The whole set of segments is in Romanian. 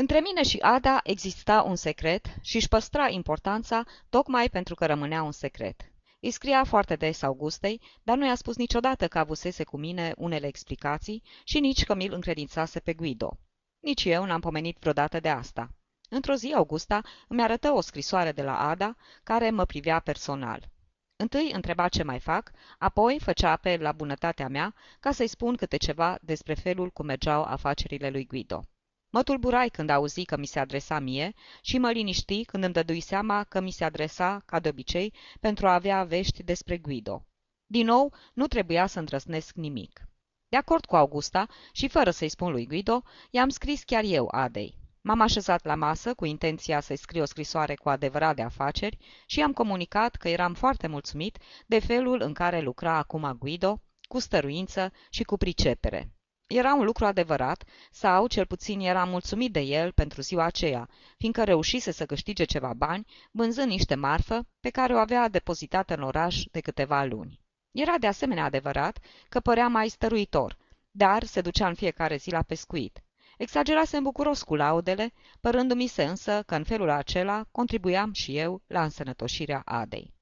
Între mine și Ada exista un secret și își păstra importanța tocmai pentru că rămânea un secret. Îi scria foarte des Augustei, dar nu i-a spus niciodată că avusese cu mine unele explicații și nici că mi-l încredințase pe Guido. Nici eu n-am pomenit vreodată de asta. Într-o zi, Augusta îmi arătă o scrisoare de la Ada, care mă privea personal. Întâi întreba ce mai fac, apoi făcea apel la bunătatea mea ca să-i spun câte ceva despre felul cum mergeau afacerile lui Guido. Mă tulburai când auzi că mi se adresa mie și mă liniști când îmi dădui seama că mi se adresa, ca de obicei, pentru a avea vești despre Guido. Din nou, nu trebuia să îndrăznesc nimic. De acord cu Augusta și fără să-i spun lui Guido, i-am scris chiar eu Adei. M-am așezat la masă cu intenția să-i scriu o scrisoare cu adevărat de afaceri și i-am comunicat că eram foarte mulțumit de felul în care lucra acum Guido, cu stăruință și cu pricepere. Era un lucru adevărat, sau cel puțin era mulțumit de el pentru ziua aceea, fiindcă reușise să câștige ceva bani, vânzând niște marfă pe care o avea depozitată în oraș de câteva luni. Era de asemenea adevărat că părea mai stăruitor, dar se ducea în fiecare zi la pescuit. Exagerase bucuros cu laudele, părându-mi se însă că în felul acela contribuiam și eu la însănătoșirea Adei.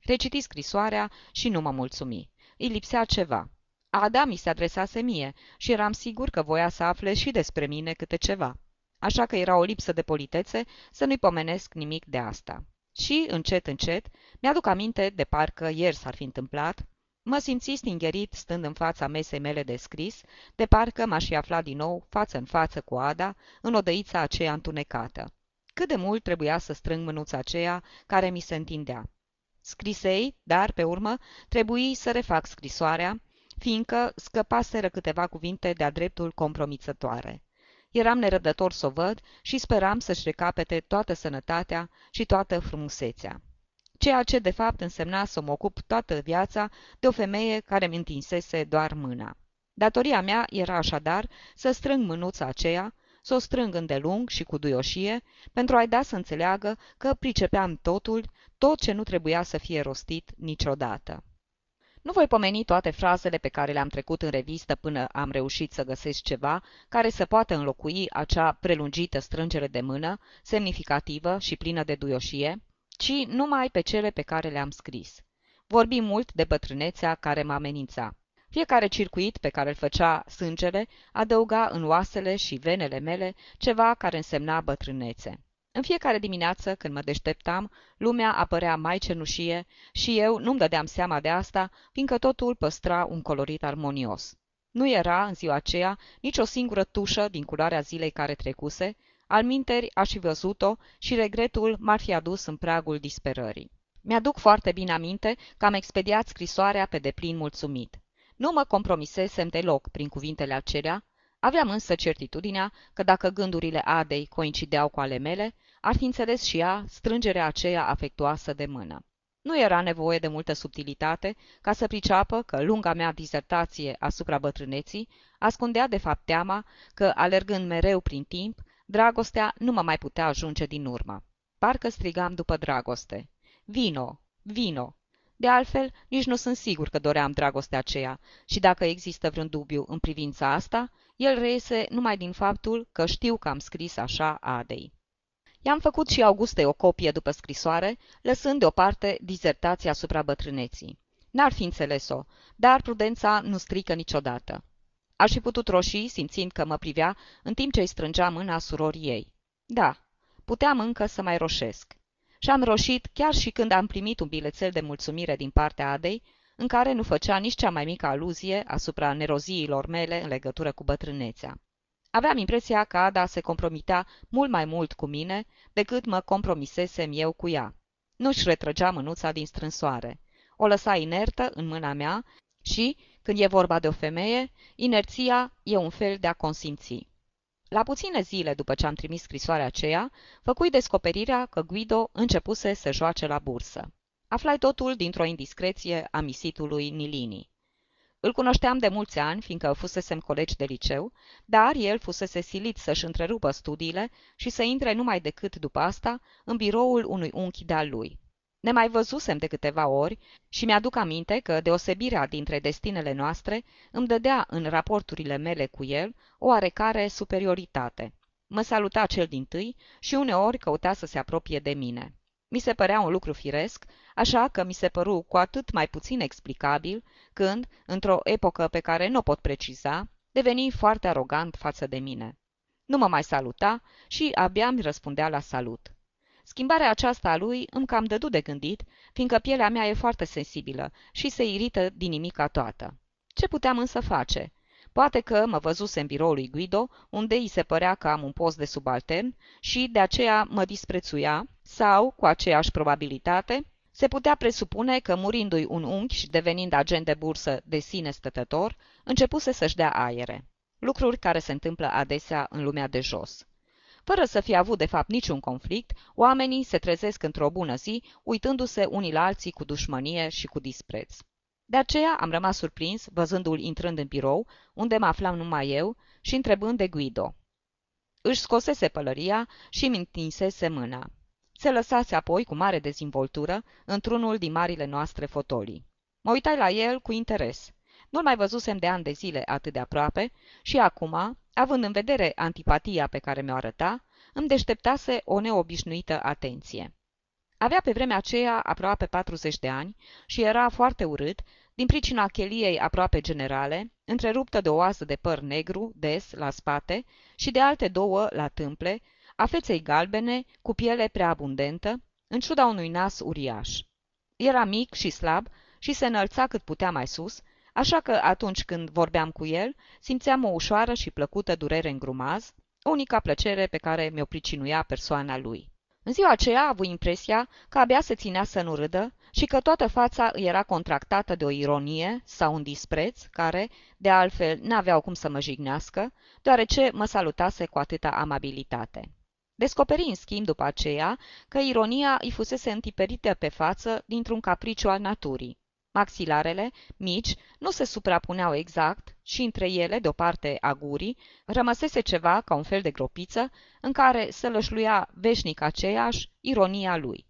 Reciti scrisoarea și nu mă mulțumi. Îi lipsea ceva. Ada mi se adresase mie și eram sigur că voia să afle și despre mine câte ceva. Așa că era o lipsă de politețe să nu-i pomenesc nimic de asta. Și, încet, încet, mi-aduc aminte de parcă ieri s-ar fi întâmplat, mă simți stingerit stând în fața mesei mele de scris, de parcă m-aș fi aflat din nou față în față cu Ada, în odăița aceea întunecată. Cât de mult trebuia să strâng mânuța aceea care mi se întindea. Scrisei, dar, pe urmă, trebuie să refac scrisoarea, fiindcă scăpaseră câteva cuvinte de-a dreptul compromițătoare. Eram nerădător să o văd și speram să-și recapete toată sănătatea și toată frumusețea. Ceea ce de fapt însemna să mă ocup toată viața de o femeie care mi întinsese doar mâna. Datoria mea era așadar să strâng mânuța aceea, să o strâng îndelung și cu duioșie, pentru a-i da să înțeleagă că pricepeam totul, tot ce nu trebuia să fie rostit niciodată. Nu voi pomeni toate frazele pe care le-am trecut în revistă până am reușit să găsesc ceva care să poată înlocui acea prelungită strângere de mână, semnificativă și plină de duioșie, ci numai pe cele pe care le-am scris. Vorbi mult de bătrânețea care mă amenința. Fiecare circuit pe care îl făcea sângele adăuga în oasele și venele mele ceva care însemna bătrânețe. În fiecare dimineață, când mă deșteptam, lumea apărea mai cenușie și eu nu-mi dădeam seama de asta, fiindcă totul păstra un colorit armonios. Nu era, în ziua aceea, nici o singură tușă din culoarea zilei care trecuse, al minteri aș fi văzut-o și regretul m-ar fi adus în pragul disperării. Mi-aduc foarte bine aminte că am expediat scrisoarea pe deplin mulțumit. Nu mă compromisesem deloc prin cuvintele acelea, Aveam însă certitudinea că dacă gândurile Adei coincideau cu ale mele, ar fi înțeles și ea strângerea aceea afectuoasă de mână. Nu era nevoie de multă subtilitate ca să priceapă că lunga mea dizertație asupra bătrâneții ascundea de fapt teama că, alergând mereu prin timp, dragostea nu mă mai putea ajunge din urmă. Parcă strigam după dragoste. Vino, vino! De altfel, nici nu sunt sigur că doream dragostea aceea și dacă există vreun dubiu în privința asta, el reiese numai din faptul că știu că am scris așa Adei. I-am făcut și Augustei o copie după scrisoare, lăsând deoparte dizertația asupra bătrâneții. N-ar fi înțeles-o, dar prudența nu strică niciodată. Aș fi putut roșii, simțind că mă privea, în timp ce îi strângea mâna surorii ei. Da, puteam încă să mai roșesc. Și am roșit chiar și când am primit un bilețel de mulțumire din partea Adei, în care nu făcea nici cea mai mică aluzie asupra neroziilor mele în legătură cu bătrânețea. Aveam impresia că Ada se compromitea mult mai mult cu mine decât mă compromisesem eu cu ea. Nu-și retrăgea mânuța din strânsoare. O lăsa inertă în mâna mea și, când e vorba de o femeie, inerția e un fel de a consimți. La puține zile după ce am trimis scrisoarea aceea, făcui descoperirea că Guido începuse să joace la bursă. Aflai totul dintr-o indiscreție a misitului Nilini. Îl cunoșteam de mulți ani, fiindcă fusesem colegi de liceu, dar el fusese silit să-și întrerupă studiile și să intre numai decât după asta în biroul unui unchi de-al lui. Ne mai văzusem de câteva ori și mi-aduc aminte că deosebirea dintre destinele noastre îmi dădea în raporturile mele cu el o oarecare superioritate. mă saluta cel din tâi și uneori căuta să se apropie de mine. Mi se părea un lucru firesc, așa că mi se păru cu atât mai puțin explicabil când, într-o epocă pe care nu o pot preciza, deveni foarte arogant față de mine. Nu mă mai saluta și abia mi răspundea la salut. Schimbarea aceasta a lui îmi cam dădu de gândit, fiindcă pielea mea e foarte sensibilă și se irită din nimica toată. Ce puteam însă face? Poate că mă văzuse în biroul lui Guido, unde îi se părea că am un post de subaltern și de aceea mă disprețuia, sau, cu aceeași probabilitate, se putea presupune că, murindu-i un unchi și devenind agent de bursă de sine stătător, începuse să-și dea aere. Lucruri care se întâmplă adesea în lumea de jos. Fără să fie avut de fapt niciun conflict, oamenii se trezesc într-o bună zi, uitându-se unii la alții cu dușmănie și cu dispreț. De aceea am rămas surprins, văzându-l intrând în birou, unde mă aflam numai eu, și întrebând de Guido. Își scosese pălăria și mi întinsese mâna. Se lăsase apoi, cu mare dezvoltură, într-unul din marile noastre fotolii. Mă uitai la el cu interes. Nu-l mai văzusem de ani de zile atât de aproape și acum, având în vedere antipatia pe care mi-o arăta, îmi deșteptase o neobișnuită atenție. Avea pe vremea aceea aproape 40 de ani și era foarte urât, din pricina cheliei aproape generale, întreruptă de o oasă de păr negru, des, la spate, și de alte două la tâmple, a feței galbene, cu piele prea abundentă, în ciuda unui nas uriaș. Era mic și slab și se înălța cât putea mai sus, așa că atunci când vorbeam cu el, simțeam o ușoară și plăcută durere în grumaz, unica plăcere pe care mi-o pricinuia persoana lui. În ziua aceea a avut impresia că abia se ținea să nu râdă și că toată fața îi era contractată de o ironie sau un dispreț care, de altfel, n-aveau cum să mă jignească, deoarece mă salutase cu atâta amabilitate. Descoperi, în schimb, după aceea, că ironia îi fusese întiperită pe față dintr-un capriciu al naturii. Maxilarele, mici, nu se suprapuneau exact și între ele, de o parte a gurii, rămăsese ceva ca un fel de gropiță în care se lășluia veșnic aceeași ironia lui.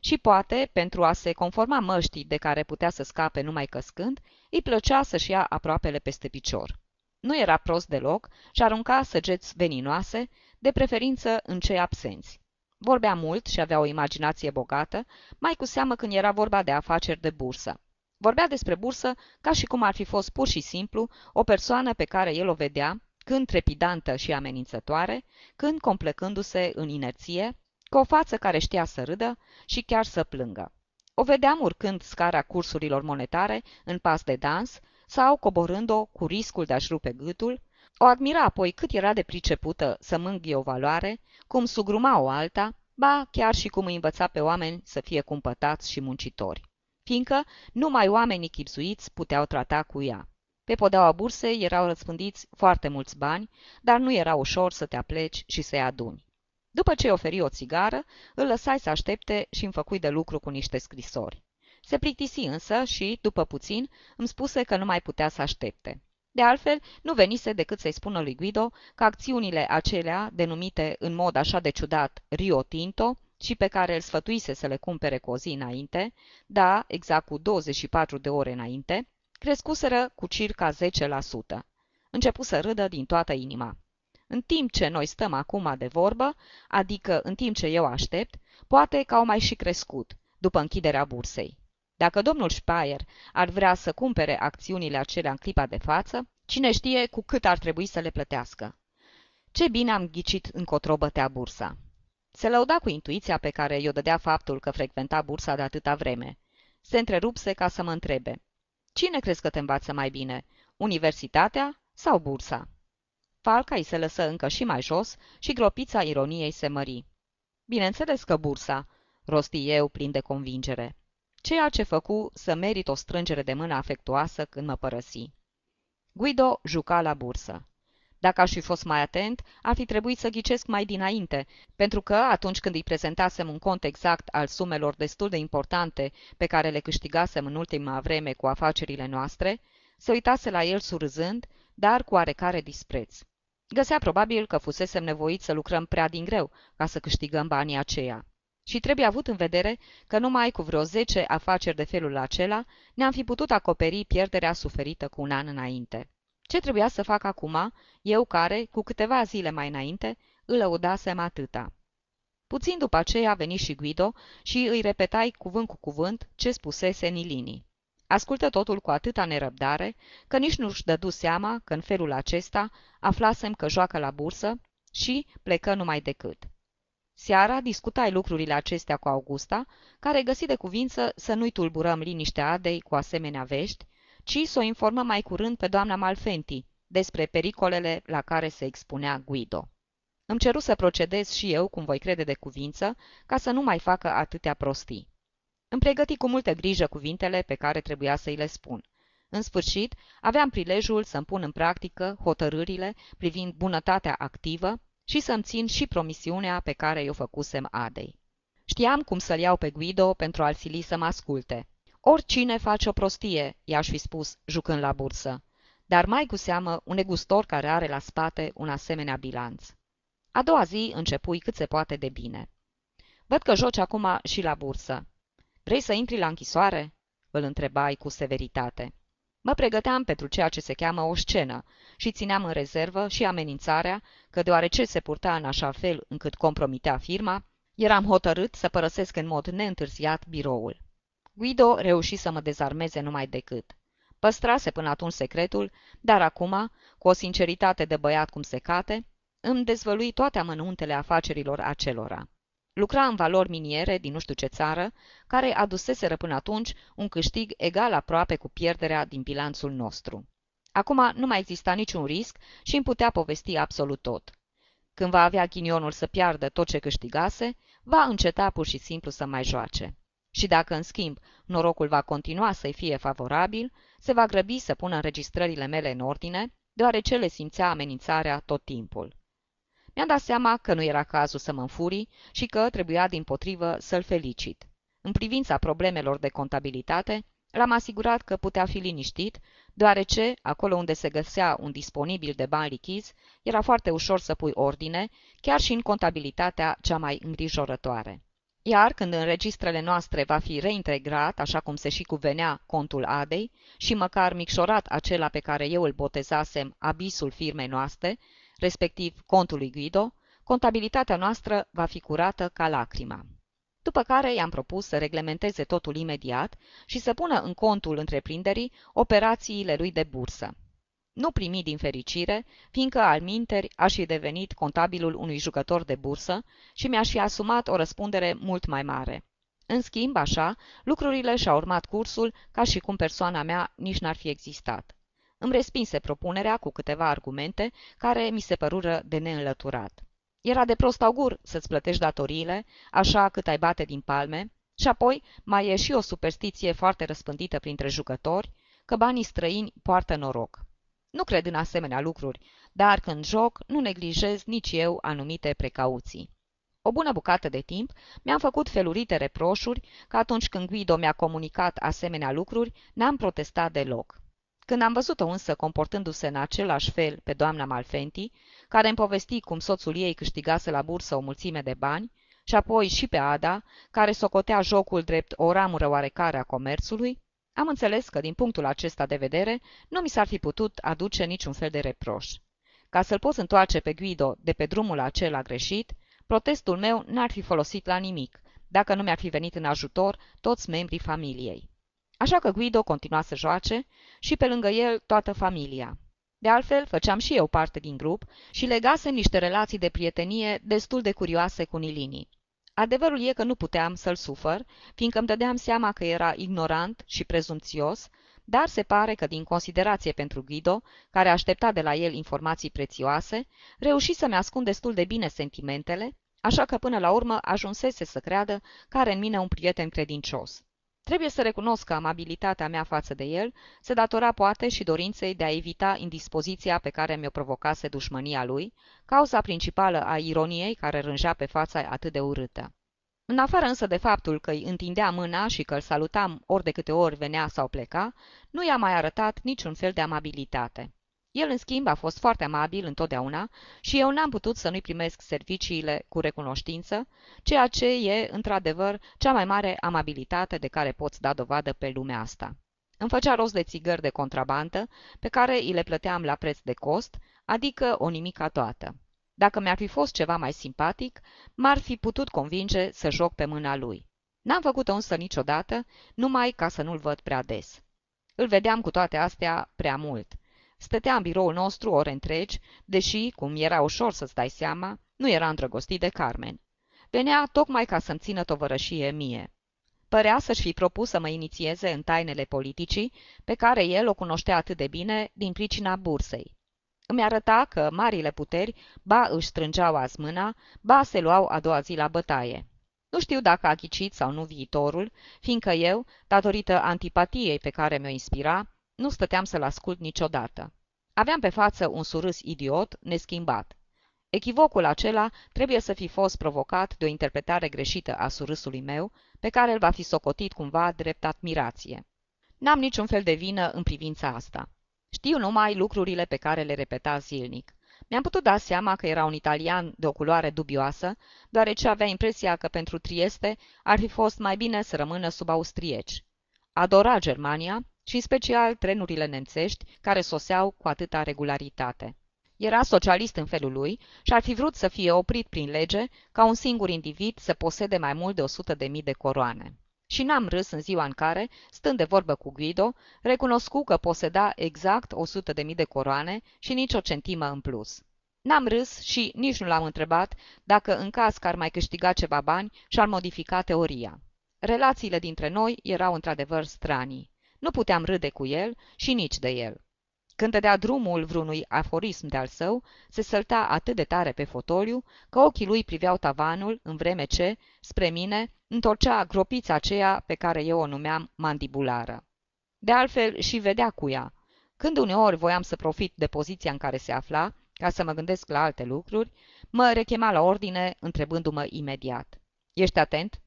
Și poate, pentru a se conforma măștii de care putea să scape numai căscând, îi plăcea să-și ia aproapele peste picior. Nu era prost deloc și arunca săgeți veninoase, de preferință în cei absenți. Vorbea mult și avea o imaginație bogată, mai cu seamă când era vorba de afaceri de bursă. Vorbea despre bursă ca și cum ar fi fost pur și simplu o persoană pe care el o vedea, când trepidantă și amenințătoare, când complecându-se în inerție, cu o față care știa să râdă și chiar să plângă. O vedeam urcând scara cursurilor monetare în pas de dans sau coborând-o cu riscul de a-și rupe gâtul, o admira apoi cât era de pricepută să mânghie o valoare, cum sugruma o alta, ba chiar și cum îi învăța pe oameni să fie cumpătați și muncitori fiindcă numai oamenii chipzuiți puteau trata cu ea. Pe podeaua bursei erau răspândiți foarte mulți bani, dar nu era ușor să te apleci și să-i aduni. După ce oferi o țigară, îl lăsai să aștepte și îmi făcui de lucru cu niște scrisori. Se plictisi însă și, după puțin, îmi spuse că nu mai putea să aștepte. De altfel, nu venise decât să-i spună lui Guido că acțiunile acelea, denumite în mod așa de ciudat Rio Tinto, și pe care îl sfătuise să le cumpere cu o zi înainte, da, exact cu 24 de ore înainte, crescuseră cu circa 10%. Începu să râdă din toată inima. În timp ce noi stăm acum de vorbă, adică în timp ce eu aștept, poate că au mai și crescut, după închiderea bursei. Dacă domnul Speyer ar vrea să cumpere acțiunile acelea în clipa de față, cine știe cu cât ar trebui să le plătească. Ce bine am ghicit încotro bătea bursa. Se lăuda cu intuiția pe care i-o dădea faptul că frecventa bursa de atâta vreme. Se întrerupse ca să mă întrebe. Cine crezi că te învață mai bine, universitatea sau bursa? Falca îi se lăsă încă și mai jos și gropița ironiei se mări. Bineînțeles că bursa, rosti eu plin de convingere. Ceea ce făcu să merit o strângere de mână afectuoasă când mă părăsi. Guido juca la bursă. Dacă aș fi fost mai atent, ar fi trebuit să ghicesc mai dinainte, pentru că, atunci când îi prezentasem un cont exact al sumelor destul de importante pe care le câștigasem în ultima vreme cu afacerile noastre, se uitase la el surâzând, dar cu oarecare dispreț. Găsea probabil că fusesem nevoit să lucrăm prea din greu ca să câștigăm banii aceia. Și trebuie avut în vedere că numai cu vreo zece afaceri de felul acela ne-am fi putut acoperi pierderea suferită cu un an înainte. Ce trebuia să fac acum, eu care, cu câteva zile mai înainte, îl lăudasem atâta. Puțin după aceea a venit și Guido și îi repetai cuvânt cu cuvânt ce spusese Nilini. Ascultă totul cu atâta nerăbdare că nici nu-și dădu seama că în felul acesta aflasem că joacă la bursă și plecă numai decât. Seara discutai lucrurile acestea cu Augusta, care găsi de cuvință să nu-i tulburăm liniștea Adei cu asemenea vești, ci să o informăm mai curând pe doamna Malfenti despre pericolele la care se expunea Guido. Îmi ceru să procedez și eu, cum voi crede de cuvință, ca să nu mai facă atâtea prostii. Îmi pregăti cu multă grijă cuvintele pe care trebuia să îi le spun. În sfârșit, aveam prilejul să-mi pun în practică hotărârile privind bunătatea activă și să-mi țin și promisiunea pe care i-o făcusem Adei. Știam cum să-l iau pe Guido pentru a-l sili să mă asculte. Oricine face o prostie, i-aș fi spus, jucând la bursă, dar mai cu seamă un negustor care are la spate un asemenea bilanț. A doua zi începui cât se poate de bine. Văd că joci acum și la bursă. Vrei să intri la închisoare?" îl întrebai cu severitate. Mă pregăteam pentru ceea ce se cheamă o scenă și țineam în rezervă și amenințarea că, deoarece se purta în așa fel încât compromitea firma, eram hotărât să părăsesc în mod neîntârziat biroul. Guido reuși să mă dezarmeze numai decât. Păstrase până atunci secretul, dar acum, cu o sinceritate de băiat cum se cate, îmi dezvălui toate amănuntele afacerilor acelora. Lucra în valori miniere din nu știu ce țară, care aduseseră până atunci un câștig egal aproape cu pierderea din bilanțul nostru. Acum nu mai exista niciun risc și îmi putea povesti absolut tot. Când va avea ghinionul să piardă tot ce câștigase, va înceta pur și simplu să mai joace. Și dacă, în schimb, norocul va continua să-i fie favorabil, se va grăbi să pună înregistrările mele în ordine, deoarece le simțea amenințarea tot timpul. Mi-am dat seama că nu era cazul să mă înfuri și că trebuia din potrivă să-l felicit. În privința problemelor de contabilitate, l-am asigurat că putea fi liniștit, deoarece, acolo unde se găsea un disponibil de bani lichizi, era foarte ușor să pui ordine, chiar și în contabilitatea cea mai îngrijorătoare. Iar când în registrele noastre va fi reintegrat, așa cum se și cuvenea contul Adei, și măcar micșorat acela pe care eu îl botezasem abisul firmei noastre, respectiv contul lui Guido, contabilitatea noastră va fi curată ca lacrima. După care i-am propus să reglementeze totul imediat și să pună în contul întreprinderii operațiile lui de bursă. Nu primi din fericire, fiindcă al minteri aș fi devenit contabilul unui jucător de bursă și mi-aș fi asumat o răspundere mult mai mare. În schimb, așa, lucrurile și-au urmat cursul ca și cum persoana mea nici n-ar fi existat. Îmi respinse propunerea cu câteva argumente care mi se părură de neînlăturat. Era de prost augur să-ți plătești datoriile, așa cât ai bate din palme, și apoi mai e și o superstiție foarte răspândită printre jucători, că banii străini poartă noroc. Nu cred în asemenea lucruri, dar când joc, nu neglijez nici eu anumite precauții. O bună bucată de timp mi-am făcut felurite reproșuri că atunci când Guido mi-a comunicat asemenea lucruri, n-am protestat deloc. Când am văzut-o însă comportându-se în același fel pe doamna Malfenti, care îmi povesti cum soțul ei câștigase la bursă o mulțime de bani, și apoi și pe Ada, care socotea jocul drept o ramură oarecare a comerțului, am înțeles că, din punctul acesta de vedere, nu mi s-ar fi putut aduce niciun fel de reproș. Ca să-l pot întoarce pe Guido de pe drumul acela greșit, protestul meu n-ar fi folosit la nimic, dacă nu mi-ar fi venit în ajutor toți membrii familiei. Așa că Guido continua să joace și pe lângă el toată familia. De altfel, făceam și eu parte din grup și legase niște relații de prietenie destul de curioase cu Nilini. Adevărul e că nu puteam să-l sufăr, fiindcă îmi dădeam seama că era ignorant și prezumțios, dar se pare că din considerație pentru Guido, care aștepta de la el informații prețioase, reuși să-mi ascund destul de bine sentimentele, așa că până la urmă ajunsese să creadă că are în mine un prieten credincios. Trebuie să recunosc că amabilitatea mea față de el se datora poate și dorinței de a evita indispoziția pe care mi-o provocase dușmănia lui, cauza principală a ironiei care rânjea pe fața atât de urâtă. În afară însă de faptul că îi întindea mâna și că îl salutam ori de câte ori venea sau pleca, nu i-a mai arătat niciun fel de amabilitate. El, în schimb, a fost foarte amabil întotdeauna și eu n-am putut să nu-i primesc serviciile cu recunoștință, ceea ce e, într-adevăr, cea mai mare amabilitate de care poți da dovadă pe lumea asta. Îmi făcea rost de țigări de contrabandă, pe care îi le plăteam la preț de cost, adică o nimica toată. Dacă mi-ar fi fost ceva mai simpatic, m-ar fi putut convinge să joc pe mâna lui. N-am făcut-o însă niciodată, numai ca să nu-l văd prea des. Îl vedeam cu toate astea prea mult. Stătea în biroul nostru ore întregi, deși, cum era ușor să-ți dai seama, nu era îndrăgostit de Carmen. Venea tocmai ca să-mi țină tovărășie mie. Părea să-și fi propus să mă inițieze în tainele politicii, pe care el o cunoștea atât de bine din pricina bursei. Îmi arăta că marile puteri ba își strângeau azi mâna, ba se luau a doua zi la bătaie. Nu știu dacă a ghicit sau nu viitorul, fiindcă eu, datorită antipatiei pe care mi-o inspira, nu stăteam să-l ascult niciodată. Aveam pe față un surâs idiot, neschimbat. Echivocul acela trebuie să fi fost provocat de o interpretare greșită a surâsului meu, pe care îl va fi socotit cumva drept admirație. N-am niciun fel de vină în privința asta. Știu numai lucrurile pe care le repeta zilnic. Mi-am putut da seama că era un italian de o culoare dubioasă, deoarece avea impresia că pentru Trieste ar fi fost mai bine să rămână sub austrieci. Adora Germania și în special trenurile nemțești care soseau cu atâta regularitate. Era socialist în felul lui și ar fi vrut să fie oprit prin lege ca un singur individ să posede mai mult de 100 de mii de coroane. Și n-am râs în ziua în care, stând de vorbă cu Guido, recunoscu că poseda exact 100 de mii de coroane și nici o centimă în plus. N-am râs și nici nu l-am întrebat dacă în caz că ar mai câștiga ceva bani și-ar modifica teoria. Relațiile dintre noi erau într-adevăr stranii. Nu puteam râde cu el și nici de el. Când dădea drumul vreunui aforism de-al său, se sălta atât de tare pe fotoliu că ochii lui priveau tavanul, în vreme ce, spre mine, întorcea gropița aceea pe care eu o numeam mandibulară. De altfel și vedea cu ea. Când uneori voiam să profit de poziția în care se afla, ca să mă gândesc la alte lucruri, mă rechema la ordine, întrebându-mă imediat. Ești atent?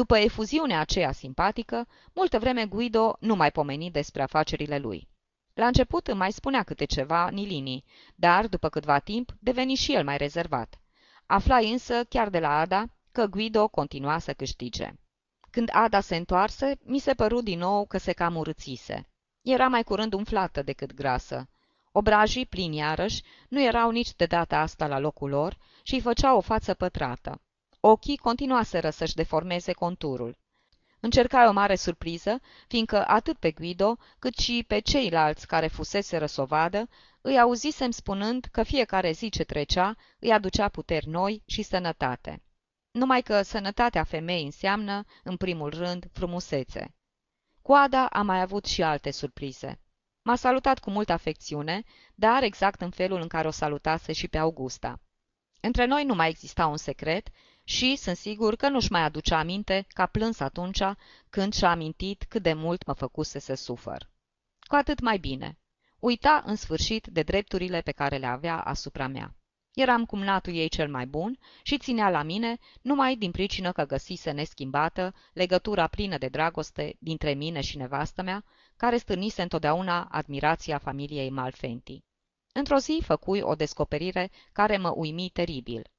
După efuziunea aceea simpatică, multă vreme Guido nu mai pomeni despre afacerile lui. La început îmi mai spunea câte ceva Nilini, dar, după câtva timp, deveni și el mai rezervat. Afla însă, chiar de la Ada, că Guido continua să câștige. Când Ada se întoarse, mi se păru din nou că se cam urâțise. Era mai curând umflată decât grasă. Obrajii, plini iarăși, nu erau nici de data asta la locul lor și îi făceau o față pătrată. Ochii continuaseră să-și deformeze conturul. Încerca o mare surpriză, fiindcă atât pe Guido, cât și pe ceilalți care fusese să o vadă, îi auzisem spunând că fiecare zi ce trecea îi aducea puteri noi și sănătate. Numai că sănătatea femeii înseamnă, în primul rând, frumusețe. Coada a mai avut și alte surprize. M-a salutat cu multă afecțiune, dar exact în felul în care o salutase și pe Augusta. Între noi nu mai exista un secret și sunt sigur că nu-și mai aduce aminte că a plâns atunci când și-a amintit cât de mult mă făcuse să sufăr. Cu atât mai bine. Uita în sfârșit de drepturile pe care le avea asupra mea. Eram cumnatul ei cel mai bun și ținea la mine numai din pricină că găsise neschimbată legătura plină de dragoste dintre mine și nevastă mea, care stârnise întotdeauna admirația familiei Malfenti. Într-o zi făcui o descoperire care mă uimi teribil.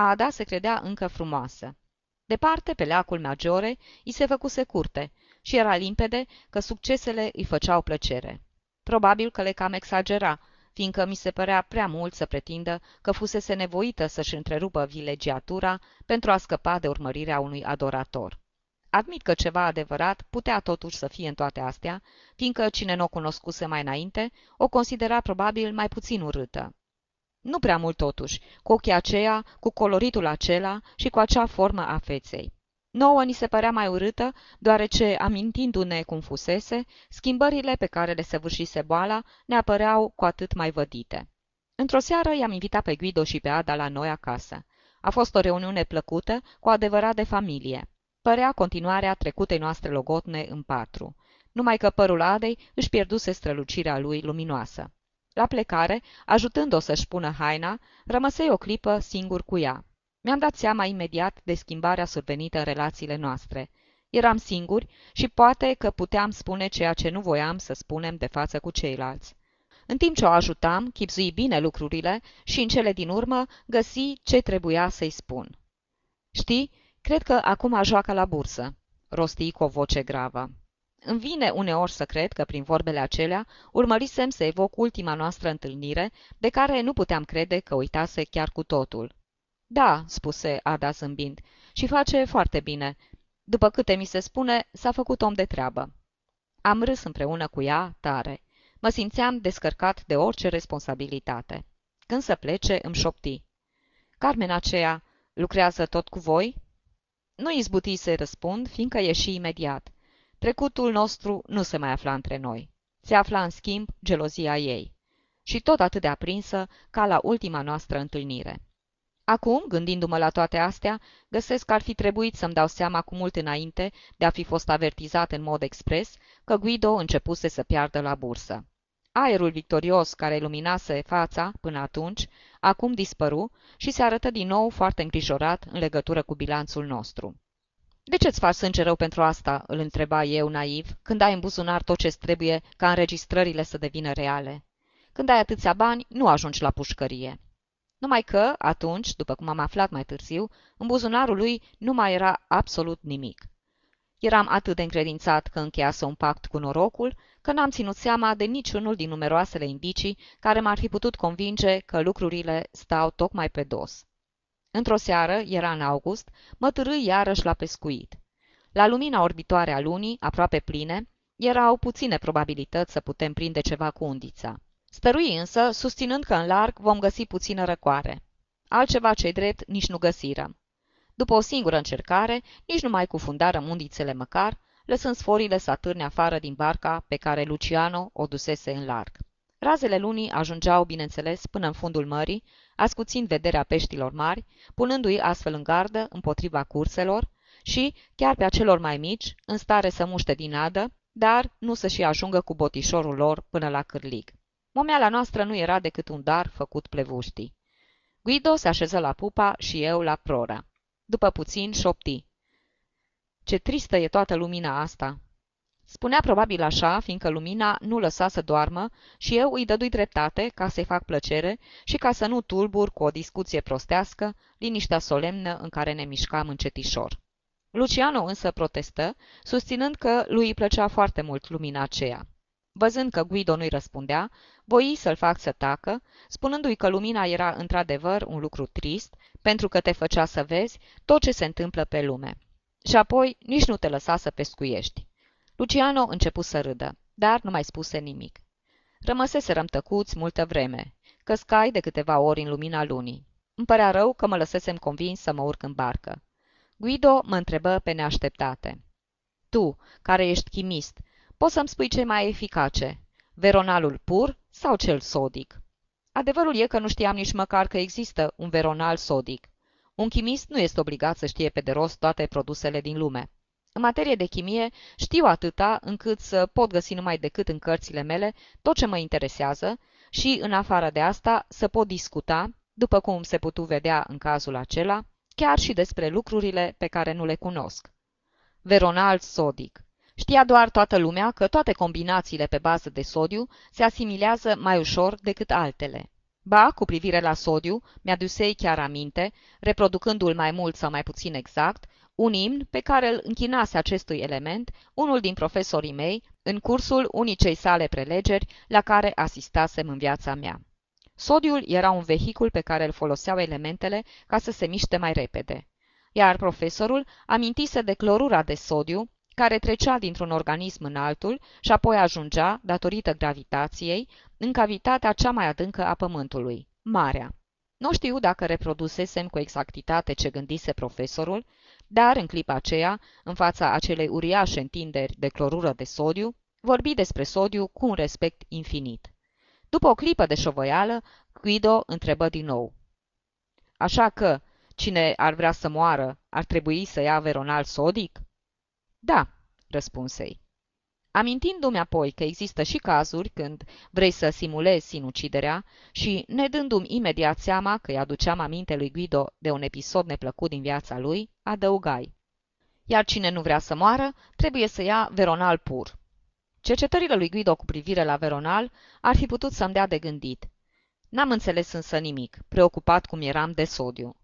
Ada se credea încă frumoasă. Departe, pe leacul Maggiore, îi se făcuse curte și era limpede că succesele îi făceau plăcere. Probabil că le cam exagera, fiindcă mi se părea prea mult să pretindă că fusese nevoită să-și întrerupă vilegiatura pentru a scăpa de urmărirea unui adorator. Admit că ceva adevărat putea totuși să fie în toate astea, fiindcă cine nu o cunoscuse mai înainte, o considera probabil mai puțin urâtă. Nu prea mult totuși, cu ochii aceia, cu coloritul acela și cu acea formă a feței. Nouă ni se părea mai urâtă, deoarece, amintindu-ne cum fusese, schimbările pe care le săvârșise boala ne apăreau cu atât mai vădite. Într-o seară i-am invitat pe Guido și pe Ada la noi acasă. A fost o reuniune plăcută, cu adevărat de familie. Părea continuarea trecutei noastre logotne în patru, numai că părul Adei își pierduse strălucirea lui luminoasă. La plecare, ajutând-o să-și pună haina, rămăsei o clipă singur cu ea. Mi-am dat seama imediat de schimbarea survenită în relațiile noastre. Eram singuri și poate că puteam spune ceea ce nu voiam să spunem de față cu ceilalți. În timp ce o ajutam, chipzui bine lucrurile și în cele din urmă găsi ce trebuia să-i spun. Știi, cred că acum joacă la bursă, rosti cu o voce gravă. Îmi vine uneori să cred că prin vorbele acelea urmărisem să evoc ultima noastră întâlnire, de care nu puteam crede că uitase chiar cu totul. Da, spuse Ada zâmbind, și face foarte bine. După câte mi se spune, s-a făcut om de treabă. Am râs împreună cu ea tare. Mă simțeam descărcat de orice responsabilitate. Când să plece, îmi șopti. Carmen aceea lucrează tot cu voi? Nu izbuti să răspund, fiindcă ieși imediat. Trecutul nostru nu se mai afla între noi. Se afla, în schimb, gelozia ei. Și tot atât de aprinsă ca la ultima noastră întâlnire. Acum, gândindu-mă la toate astea, găsesc că ar fi trebuit să-mi dau seama cu mult înainte de a fi fost avertizat în mod expres că Guido începuse să piardă la bursă. Aerul victorios care luminase fața până atunci, acum dispăru și se arătă din nou foarte îngrijorat în legătură cu bilanțul nostru. De ce-ți faci sânge rău pentru asta?" îl întreba eu naiv, când ai în buzunar tot ce trebuie ca înregistrările să devină reale. Când ai atâția bani, nu ajungi la pușcărie." Numai că, atunci, după cum am aflat mai târziu, în buzunarul lui nu mai era absolut nimic. Eram atât de încredințat că încheiase un pact cu norocul, că n-am ținut seama de niciunul din numeroasele indicii care m-ar fi putut convinge că lucrurile stau tocmai pe dos. Într-o seară, era în august, mă târâi iarăși la pescuit. La lumina orbitoare a lunii, aproape pline, erau puține probabilități să putem prinde ceva cu undița. Stărui însă, susținând că în larg vom găsi puțină răcoare. Altceva ce drept nici nu găsirăm. După o singură încercare, nici nu mai cufundarăm undițele măcar, lăsând sforile să atârne afară din barca pe care Luciano o dusese în larg. Razele lunii ajungeau, bineînțeles, până în fundul mării, ascuțind vederea peștilor mari, punându-i astfel în gardă împotriva curselor și, chiar pe acelor mai mici, în stare să muște din adă, dar nu să și ajungă cu botișorul lor până la cârlig. Momeala noastră nu era decât un dar făcut plevuștii. Guido se așeză la pupa și eu la prora. După puțin șopti. Ce tristă e toată lumina asta! Spunea probabil așa, fiindcă lumina nu lăsa să doarmă și eu îi dădui dreptate ca să-i fac plăcere și ca să nu tulbur cu o discuție prostească liniștea solemnă în care ne mișcam încetișor. Luciano însă protestă, susținând că lui îi plăcea foarte mult lumina aceea. Văzând că Guido nu-i răspundea, voi să-l fac să tacă, spunându-i că lumina era într-adevăr un lucru trist, pentru că te făcea să vezi tot ce se întâmplă pe lume. Și apoi nici nu te lăsa să pescuiești. Luciano începu să râdă, dar nu mai spuse nimic. Rămăseserăm tăcuți multă vreme, căscai de câteva ori în lumina lunii. Îmi părea rău că mă lăsesem convins să mă urc în barcă. Guido mă întrebă pe neașteptate. Tu, care ești chimist, poți să-mi spui ce mai eficace, veronalul pur sau cel sodic? Adevărul e că nu știam nici măcar că există un veronal sodic. Un chimist nu este obligat să știe pe de rost toate produsele din lume. În materie de chimie știu atâta încât să pot găsi numai decât în cărțile mele tot ce mă interesează și, în afară de asta, să pot discuta, după cum se putu vedea în cazul acela, chiar și despre lucrurile pe care nu le cunosc. Veronal sodic. Știa doar toată lumea că toate combinațiile pe bază de sodiu se asimilează mai ușor decât altele. Ba, cu privire la sodiu, mi-adusei chiar aminte, reproducându-l mai mult sau mai puțin exact, un imn pe care îl închinase acestui element unul din profesorii mei în cursul unicei sale prelegeri la care asistasem în viața mea. Sodiul era un vehicul pe care îl foloseau elementele ca să se miște mai repede, iar profesorul amintise de clorura de sodiu care trecea dintr-un organism în altul și apoi ajungea, datorită gravitației, în cavitatea cea mai adâncă a Pământului, marea. Nu știu dacă reprodusesem cu exactitate ce gândise profesorul, dar în clipa aceea, în fața acelei uriașe întinderi de clorură de sodiu, vorbi despre sodiu cu un respect infinit. După o clipă de șovăială, Guido întrebă din nou. Așa că, cine ar vrea să moară, ar trebui să ia veronal sodic? Da, răspunsei. Amintindu-mi apoi că există și cazuri când vrei să simulezi sinuciderea și, nedându-mi imediat seama că îi aduceam aminte lui Guido de un episod neplăcut din viața lui, adăugai. Iar cine nu vrea să moară, trebuie să ia veronal pur. Cercetările lui Guido cu privire la veronal ar fi putut să-mi dea de gândit. N-am înțeles însă nimic, preocupat cum eram de sodiu.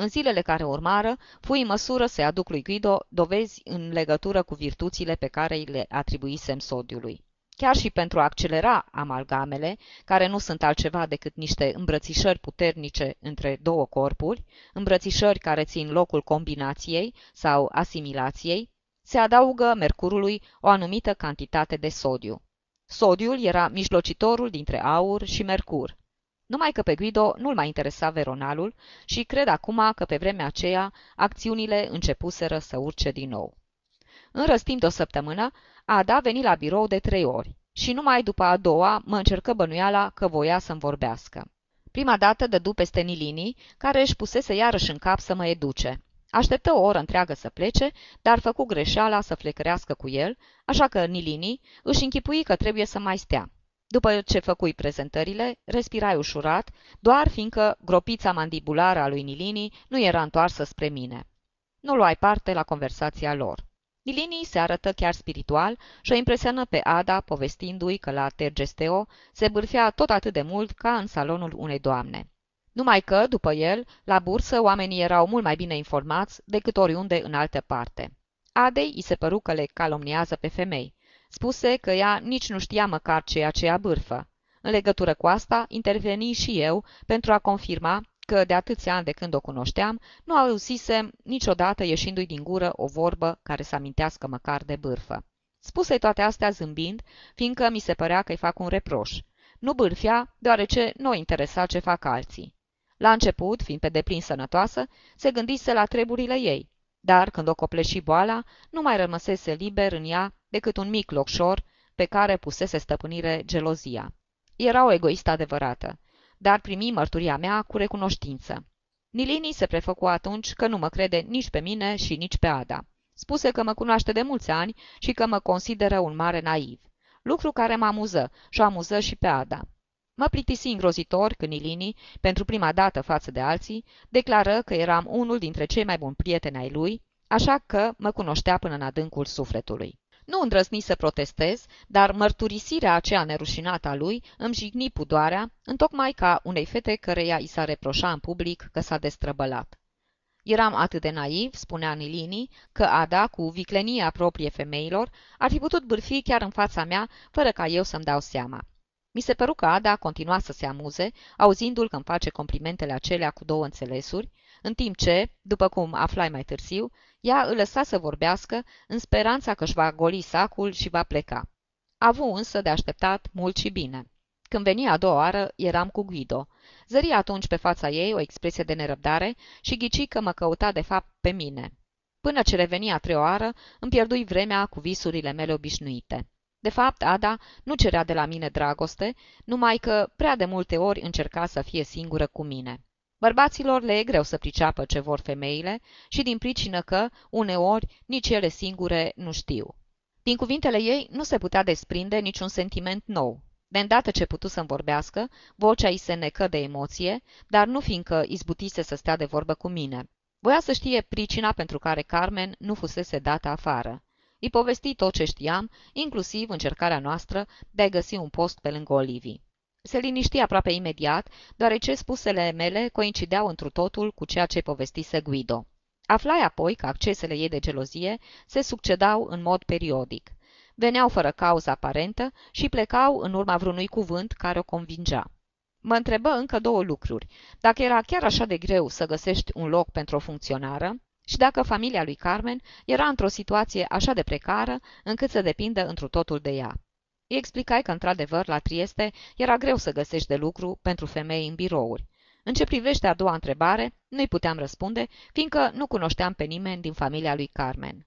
În zilele care urmară, fui în măsură să-i aduc lui Guido dovezi în legătură cu virtuțile pe care îi le atribuisem sodiului. Chiar și pentru a accelera amalgamele, care nu sunt altceva decât niște îmbrățișări puternice între două corpuri, îmbrățișări care țin locul combinației sau asimilației, se adaugă mercurului o anumită cantitate de sodiu. Sodiul era mijlocitorul dintre aur și mercur. Numai că pe Guido nu-l mai interesa veronalul și cred acum că pe vremea aceea acțiunile începuseră să urce din nou. În răstimp de o săptămână, Ada veni la birou de trei ori și numai după a doua mă încercă bănuiala că voia să-mi vorbească. Prima dată dădu peste Nilini, care își pusese iarăși în cap să mă educe. Așteptă o oră întreagă să plece, dar făcu greșeala să flecărească cu el, așa că Nilini își închipui că trebuie să mai stea. După ce făcui prezentările, respirai ușurat, doar fiindcă gropița mandibulară a lui Nilini nu era întoarsă spre mine. Nu luai parte la conversația lor. Nilini se arătă chiar spiritual și o impresionă pe Ada povestindu-i că la Tergesteo se bârfea tot atât de mult ca în salonul unei doamne. Numai că, după el, la bursă oamenii erau mult mai bine informați decât oriunde în altă parte. Adei îi se păru că le calomniază pe femei. Spuse că ea nici nu știa măcar ceea ce ea bârfă. În legătură cu asta, interveni și eu pentru a confirma că de atâția ani de când o cunoșteam, nu auzisem niciodată ieșindu-i din gură o vorbă care să amintească măcar de bârfă. Spuse toate astea zâmbind, fiindcă mi se părea că îi fac un reproș. Nu bârfea, deoarece nu interesa ce fac alții. La început, fiind pe deplin sănătoasă, se gândise la treburile ei, dar când o copleși boala, nu mai rămăsese liber în ea decât un mic locșor pe care pusese stăpânire gelozia. Era o egoistă adevărată dar primi mărturia mea cu recunoștință. Nilini se prefăcu atunci că nu mă crede nici pe mine și nici pe Ada. Spuse că mă cunoaște de mulți ani și că mă consideră un mare naiv. Lucru care mă amuză și amuză și pe Ada. Mă plictisi îngrozitor când Nilini, pentru prima dată față de alții, declară că eram unul dintre cei mai buni prieteni ai lui, așa că mă cunoștea până în adâncul sufletului. Nu îndrăzni să protestez, dar mărturisirea aceea nerușinată a lui îmi jigni pudoarea, întocmai ca unei fete căreia i s-a reproșa în public că s-a destrăbălat. Eram atât de naiv, spunea Nilini, că Ada, cu viclenia proprie femeilor, ar fi putut bârfi chiar în fața mea, fără ca eu să-mi dau seama. Mi se păru că Ada continua să se amuze, auzindu-l că îmi face complimentele acelea cu două înțelesuri, în timp ce, după cum aflai mai târziu, ea îl lăsa să vorbească în speranța că își va goli sacul și va pleca. Avu însă de așteptat mult și bine. Când veni a doua oară, eram cu Guido. Zări atunci pe fața ei o expresie de nerăbdare și ghici că mă căuta de fapt pe mine. Până ce reveni a treia oară, îmi pierdui vremea cu visurile mele obișnuite. De fapt, Ada nu cerea de la mine dragoste, numai că prea de multe ori încerca să fie singură cu mine. Bărbaților le e greu să priceapă ce vor femeile și din pricină că, uneori, nici ele singure nu știu. Din cuvintele ei nu se putea desprinde niciun sentiment nou. De îndată ce putu să-mi vorbească, vocea îi se necă de emoție, dar nu fiindcă izbutise să stea de vorbă cu mine. Voia să știe pricina pentru care Carmen nu fusese dată afară. Îi povesti tot ce știam, inclusiv încercarea noastră de a găsi un post pe lângă Olivii. Se liniști aproape imediat, deoarece spusele mele coincideau întru totul cu ceea ce povestise Guido. Aflai apoi că accesele ei de gelozie se succedau în mod periodic. Veneau fără cauză aparentă și plecau în urma vreunui cuvânt care o convingea. Mă întrebă încă două lucruri. Dacă era chiar așa de greu să găsești un loc pentru o funcționară și dacă familia lui Carmen era într-o situație așa de precară încât să depindă întru totul de ea. Îi explicai că, într-adevăr, la Trieste era greu să găsești de lucru pentru femei în birouri. În ce privește a doua întrebare, nu-i puteam răspunde, fiindcă nu cunoșteam pe nimeni din familia lui Carmen.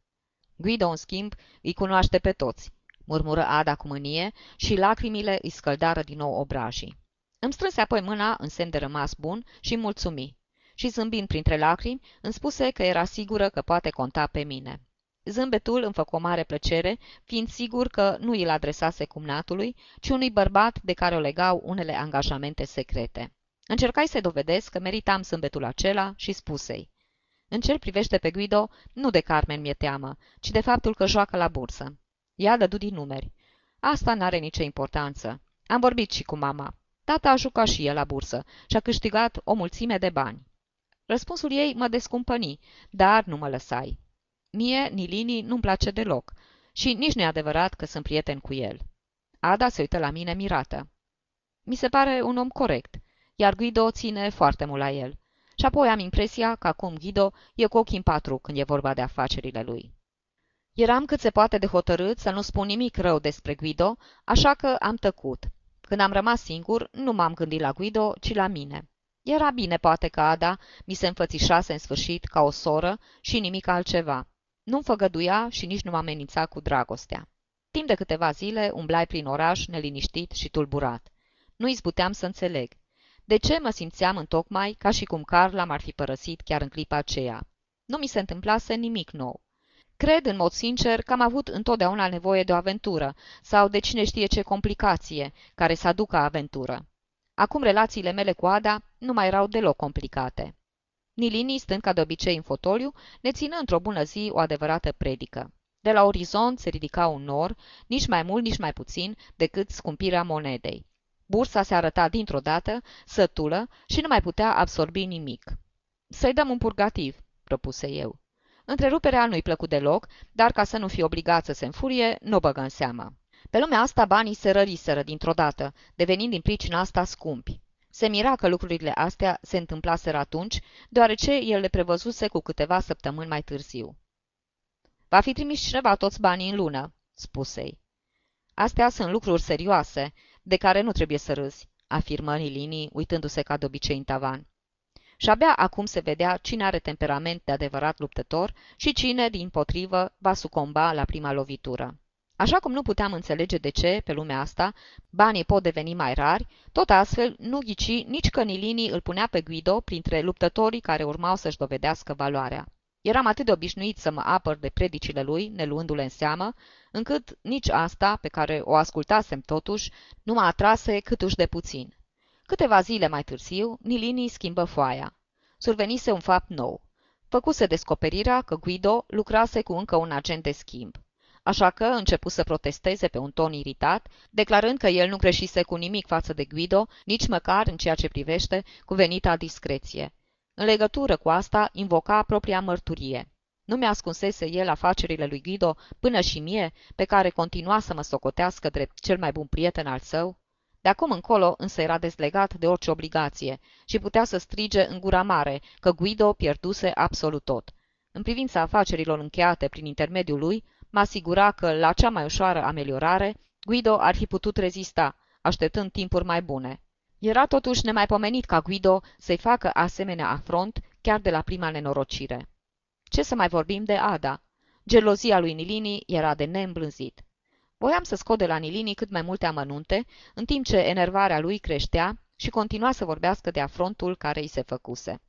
Guido, în schimb, îi cunoaște pe toți, murmură Ada cu mânie și lacrimile îi scăldară din nou obrajii. Îmi strânse apoi mâna în semn de rămas bun și mulțumi. Și zâmbind printre lacrimi, îmi spuse că era sigură că poate conta pe mine. Zâmbetul îmi făcu o mare plăcere, fiind sigur că nu îl adresase cumnatului, ci unui bărbat de care o legau unele angajamente secrete. Încercai să dovedesc că meritam zâmbetul acela și spusei. În ce privește pe Guido, nu de Carmen mi-e teamă, ci de faptul că joacă la bursă. Ea dădu din numeri. Asta n-are nicio importanță. Am vorbit și cu mama. Tata a jucat și el la bursă și a câștigat o mulțime de bani. Răspunsul ei mă descumpăni, dar nu mă lăsai. Mie, Nilini, nu-mi place deloc și nici nu e adevărat că sunt prieten cu el. Ada se uită la mine mirată. Mi se pare un om corect, iar Guido ține foarte mult la el. Și apoi am impresia că acum Guido e cu ochii în patru când e vorba de afacerile lui. Eram cât se poate de hotărât să nu spun nimic rău despre Guido, așa că am tăcut. Când am rămas singur, nu m-am gândit la Guido, ci la mine. Era bine, poate că Ada mi se înfățișase în sfârșit ca o soră și nimic altceva. Nu-mi făgăduia și nici nu m-a amenințat cu dragostea. Timp de câteva zile umblai prin oraș, neliniștit și tulburat. Nu izbuteam să înțeleg. De ce mă simțeam întocmai ca și cum Carla m-ar fi părăsit chiar în clipa aceea? Nu mi se întâmplase nimic nou. Cred în mod sincer că am avut întotdeauna nevoie de o aventură sau de cine știe ce complicație care să aducă aventură. Acum relațiile mele cu Ada nu mai erau deloc complicate. Nilini, stând ca de obicei în fotoliu, ne țină într-o bună zi o adevărată predică. De la orizont se ridica un nor, nici mai mult, nici mai puțin, decât scumpirea monedei. Bursa se arăta dintr-o dată, sătulă, și nu mai putea absorbi nimic. Să-i dăm un purgativ, propuse eu. Întreruperea nu-i plăcut deloc, dar ca să nu fie obligat să se înfurie, nu o băgă în seamă. Pe lumea asta banii se răriseră dintr-o dată, devenind din pricina asta scumpi. Se mira că lucrurile astea se întâmplaseră atunci, deoarece el le prevăzuse cu câteva săptămâni mai târziu. Va fi trimis cineva toți banii în lună, spusei. Astea sunt lucruri serioase, de care nu trebuie să râzi, afirmă Nilini, uitându-se ca de obicei în tavan. Și abia acum se vedea cine are temperament de adevărat luptător și cine, din potrivă, va sucomba la prima lovitură. Așa cum nu puteam înțelege de ce, pe lumea asta, banii pot deveni mai rari, tot astfel nu ghici nici că Nilini îl punea pe Guido printre luptătorii care urmau să-și dovedească valoarea. Eram atât de obișnuit să mă apăr de predicile lui, neluându-le în seamă, încât nici asta, pe care o ascultasem totuși, nu m-a atrase câtuși de puțin. Câteva zile mai târziu, Nilini schimbă foaia. Survenise un fapt nou. Făcuse descoperirea că Guido lucrase cu încă un agent de schimb. Așa că începu să protesteze pe un ton iritat, declarând că el nu greșise cu nimic față de Guido, nici măcar în ceea ce privește cuvenita discreție. În legătură cu asta, invoca propria mărturie. Nu mi-ascunsese el afacerile lui Guido până și mie, pe care continua să mă socotească drept cel mai bun prieten al său? De acum încolo însă era dezlegat de orice obligație și putea să strige în gura mare că Guido pierduse absolut tot. În privința afacerilor încheiate prin intermediul lui, mă asigura că, la cea mai ușoară ameliorare, Guido ar fi putut rezista, așteptând timpuri mai bune. Era totuși nemaipomenit ca Guido să-i facă asemenea afront chiar de la prima nenorocire. Ce să mai vorbim de Ada? Gelozia lui Nilini era de neîmblânzit. Voiam să scot de la Nilini cât mai multe amănunte, în timp ce enervarea lui creștea și continua să vorbească de afrontul care îi se făcuse.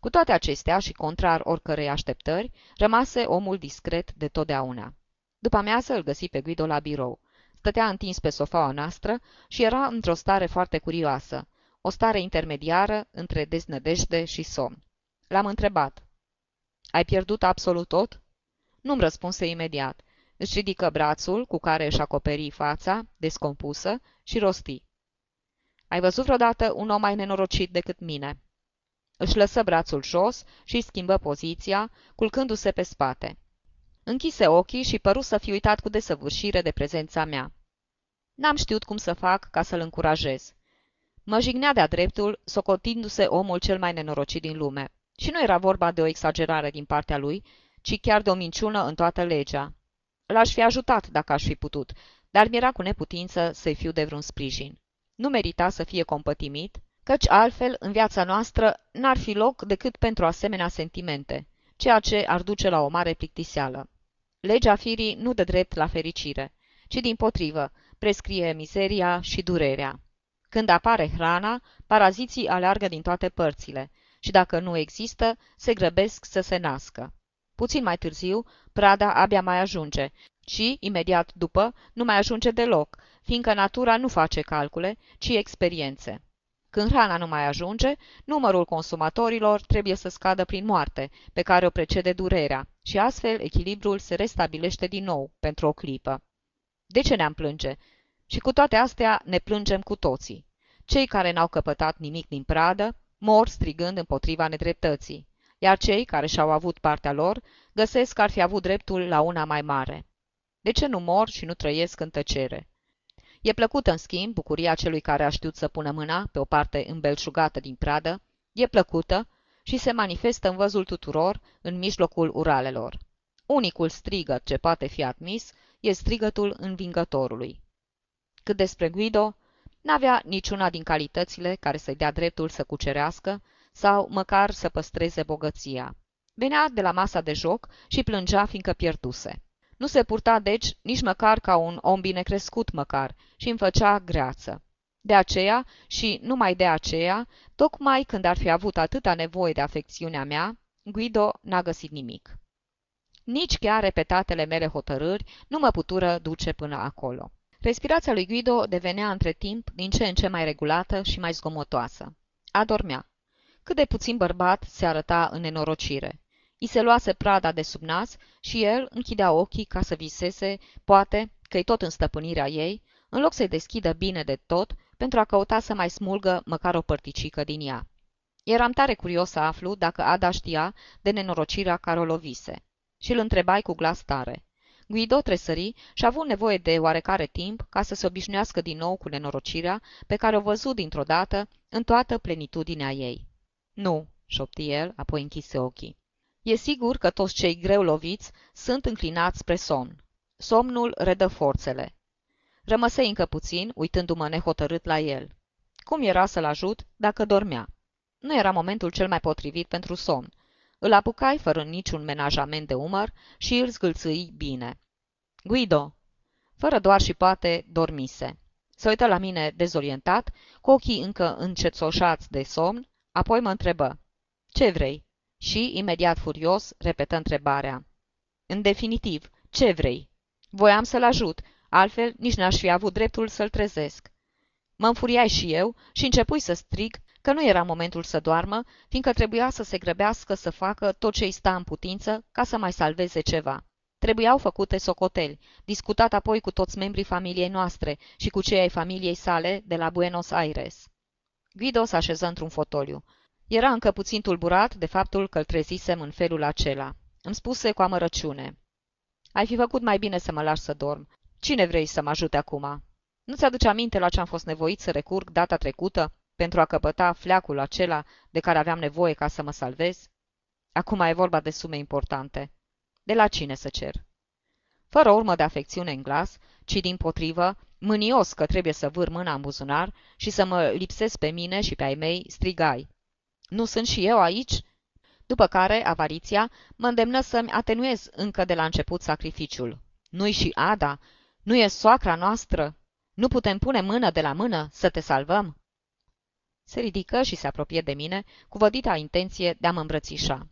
Cu toate acestea și contrar oricărei așteptări, rămase omul discret de totdeauna. După amiază îl găsi pe Guido la birou. Stătea întins pe sofaua noastră și era într-o stare foarte curioasă, o stare intermediară între deznădejde și somn. L-am întrebat. Ai pierdut absolut tot?" Nu-mi răspunse imediat. Își ridică brațul cu care își acoperi fața, descompusă, și rosti. Ai văzut vreodată un om mai nenorocit decât mine?" Își lăsă brațul jos și schimbă poziția, culcându-se pe spate. Închise ochii și păru să fi uitat cu desăvârșire de prezența mea. N-am știut cum să fac ca să-l încurajez. Mă jignea de-a dreptul, socotindu-se omul cel mai nenorocit din lume. Și nu era vorba de o exagerare din partea lui, ci chiar de o minciună în toată legea. L-aș fi ajutat dacă aș fi putut, dar mi-era cu neputință să-i fiu de vreun sprijin. Nu merita să fie compătimit, căci altfel, în viața noastră, n-ar fi loc decât pentru asemenea sentimente, ceea ce ar duce la o mare plictiseală. Legea firii nu dă drept la fericire, ci din potrivă, prescrie mizeria și durerea. Când apare hrana, paraziții aleargă din toate părțile și dacă nu există, se grăbesc să se nască. Puțin mai târziu, prada abia mai ajunge și, imediat după, nu mai ajunge deloc, fiindcă natura nu face calcule, ci experiențe. Când hrana nu mai ajunge, numărul consumatorilor trebuie să scadă prin moarte, pe care o precede durerea, și astfel echilibrul se restabilește din nou, pentru o clipă. De ce ne-am plânge? Și cu toate astea ne plângem cu toții. Cei care n-au căpătat nimic din pradă, Mor strigând împotriva nedreptății, iar cei care și-au avut partea lor găsesc că ar fi avut dreptul la una mai mare. De ce nu mor și nu trăiesc în tăcere? E plăcută, în schimb, bucuria celui care a știut să pună mâna pe o parte îmbelșugată din pradă, e plăcută și se manifestă în văzul tuturor în mijlocul uralelor. Unicul strigăt ce poate fi admis e strigătul învingătorului. Cât despre Guido, n-avea niciuna din calitățile care să-i dea dreptul să cucerească sau măcar să păstreze bogăția. Venea de la masa de joc și plângea fiindcă pierduse. Nu se purta, deci, nici măcar ca un om bine crescut măcar și îmi făcea greață. De aceea, și numai de aceea, tocmai când ar fi avut atâta nevoie de afecțiunea mea, Guido n-a găsit nimic. Nici chiar repetatele mele hotărâri nu mă putură duce până acolo. Respirația lui Guido devenea între timp din ce în ce mai regulată și mai zgomotoasă. Adormea. Cât de puțin bărbat se arăta în nenorocire. I se luase prada de sub nas și el închidea ochii ca să viseze, poate, că-i tot în stăpânirea ei, în loc să-i deschidă bine de tot, pentru a căuta să mai smulgă măcar o părticică din ea. Eram tare curios să aflu dacă Ada știa de nenorocirea care o lovise. Și îl întrebai cu glas tare. Guido tresări și a avut nevoie de oarecare timp ca să se obișnuiască din nou cu nenorocirea pe care o văzut dintr-o dată în toată plenitudinea ei. Nu, șopti el, apoi închise ochii. E sigur că toți cei greu loviți sunt înclinați spre somn. Somnul redă forțele. Rămăsei încă puțin, uitându-mă nehotărât la el. Cum era să-l ajut dacă dormea? Nu era momentul cel mai potrivit pentru somn. Îl apucai fără niciun menajament de umăr și îl zgâlțâi bine. Guido! Fără doar și poate, dormise. Se uită la mine dezorientat, cu ochii încă încețoșați de somn, apoi mă întrebă. Ce vrei? Și, imediat furios, repetă întrebarea. În definitiv, ce vrei? Voiam să-l ajut, altfel nici n-aș fi avut dreptul să-l trezesc. Mă înfuriai și eu și începui să strig că nu era momentul să doarmă, fiindcă trebuia să se grăbească să facă tot ce îi sta în putință ca să mai salveze ceva. Trebuiau făcute socoteli, discutat apoi cu toți membrii familiei noastre și cu cei ai familiei sale de la Buenos Aires. Guido se așeză într-un fotoliu. Era încă puțin tulburat de faptul că îl trezisem în felul acela. Îmi spuse cu amărăciune. Ai fi făcut mai bine să mă lași să dorm. Cine vrei să mă ajute acum? Nu-ți aduce aminte la ce am fost nevoit să recurg data trecută pentru a căpăta fleacul acela de care aveam nevoie ca să mă salvez? Acum e vorba de sume importante. De la cine să cer? Fără urmă de afecțiune în glas, ci din potrivă, mânios că trebuie să vâr mâna în buzunar și să mă lipsesc pe mine și pe ai mei, strigai. Nu sunt și eu aici? După care, avariția mă îndemnă să-mi atenuez încă de la început sacrificiul. Nu-i și Ada? Nu e soacra noastră? Nu putem pune mână de la mână să te salvăm?" Se ridică și se apropie de mine, cu vădita intenție de a mă îmbrățișa.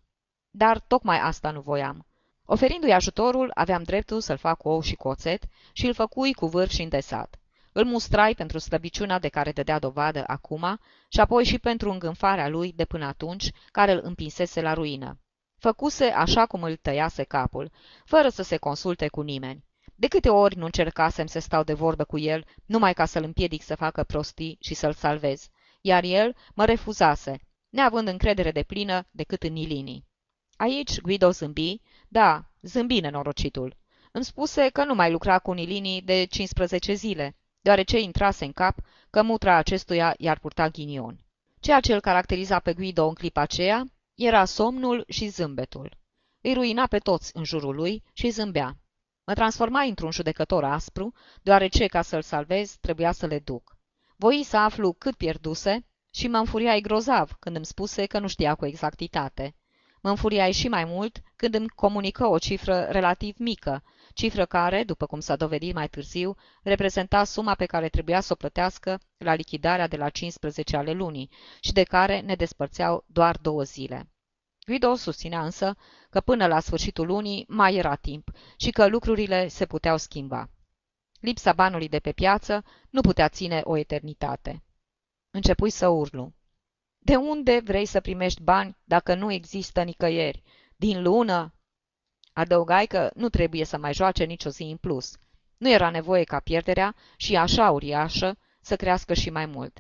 Dar tocmai asta nu voiam. Oferindu-i ajutorul, aveam dreptul să-l fac cu ou și cu oțet și îl făcui cu vârf și îndesat. Îl mustrai pentru slăbiciunea de care dădea dovadă acum și apoi și pentru îngânfarea lui de până atunci, care îl împinsese la ruină. Făcuse așa cum îl tăiase capul, fără să se consulte cu nimeni. De câte ori nu încercasem să stau de vorbă cu el, numai ca să-l împiedic să facă prostii și să-l salvez, iar el mă refuzase, neavând încredere de plină decât în Nilini. Aici Guido zâmbi, da, zâmbi nenorocitul. Îmi spuse că nu mai lucra cu Nilini de 15 zile, deoarece intrase în cap că mutra acestuia i-ar purta ghinion. Ceea ce îl caracteriza pe Guido în clipa aceea era somnul și zâmbetul. Îi ruina pe toți în jurul lui și zâmbea. Mă transforma într-un judecător aspru, deoarece, ca să-l salvez, trebuia să le duc. Voi să aflu cât pierduse și mă înfuriai grozav când îmi spuse că nu știa cu exactitate. Mă înfuriai și mai mult când îmi comunică o cifră relativ mică, cifră care, după cum s-a dovedit mai târziu, reprezenta suma pe care trebuia să o plătească la lichidarea de la 15 ale lunii și de care ne despărțeau doar două zile. Guido susținea însă că până la sfârșitul lunii mai era timp și că lucrurile se puteau schimba. Lipsa banului de pe piață nu putea ține o eternitate. Începui să urlu. De unde vrei să primești bani dacă nu există nicăieri? Din lună? Adăugai că nu trebuie să mai joace nicio zi în plus. Nu era nevoie ca pierderea, și așa uriașă, să crească și mai mult.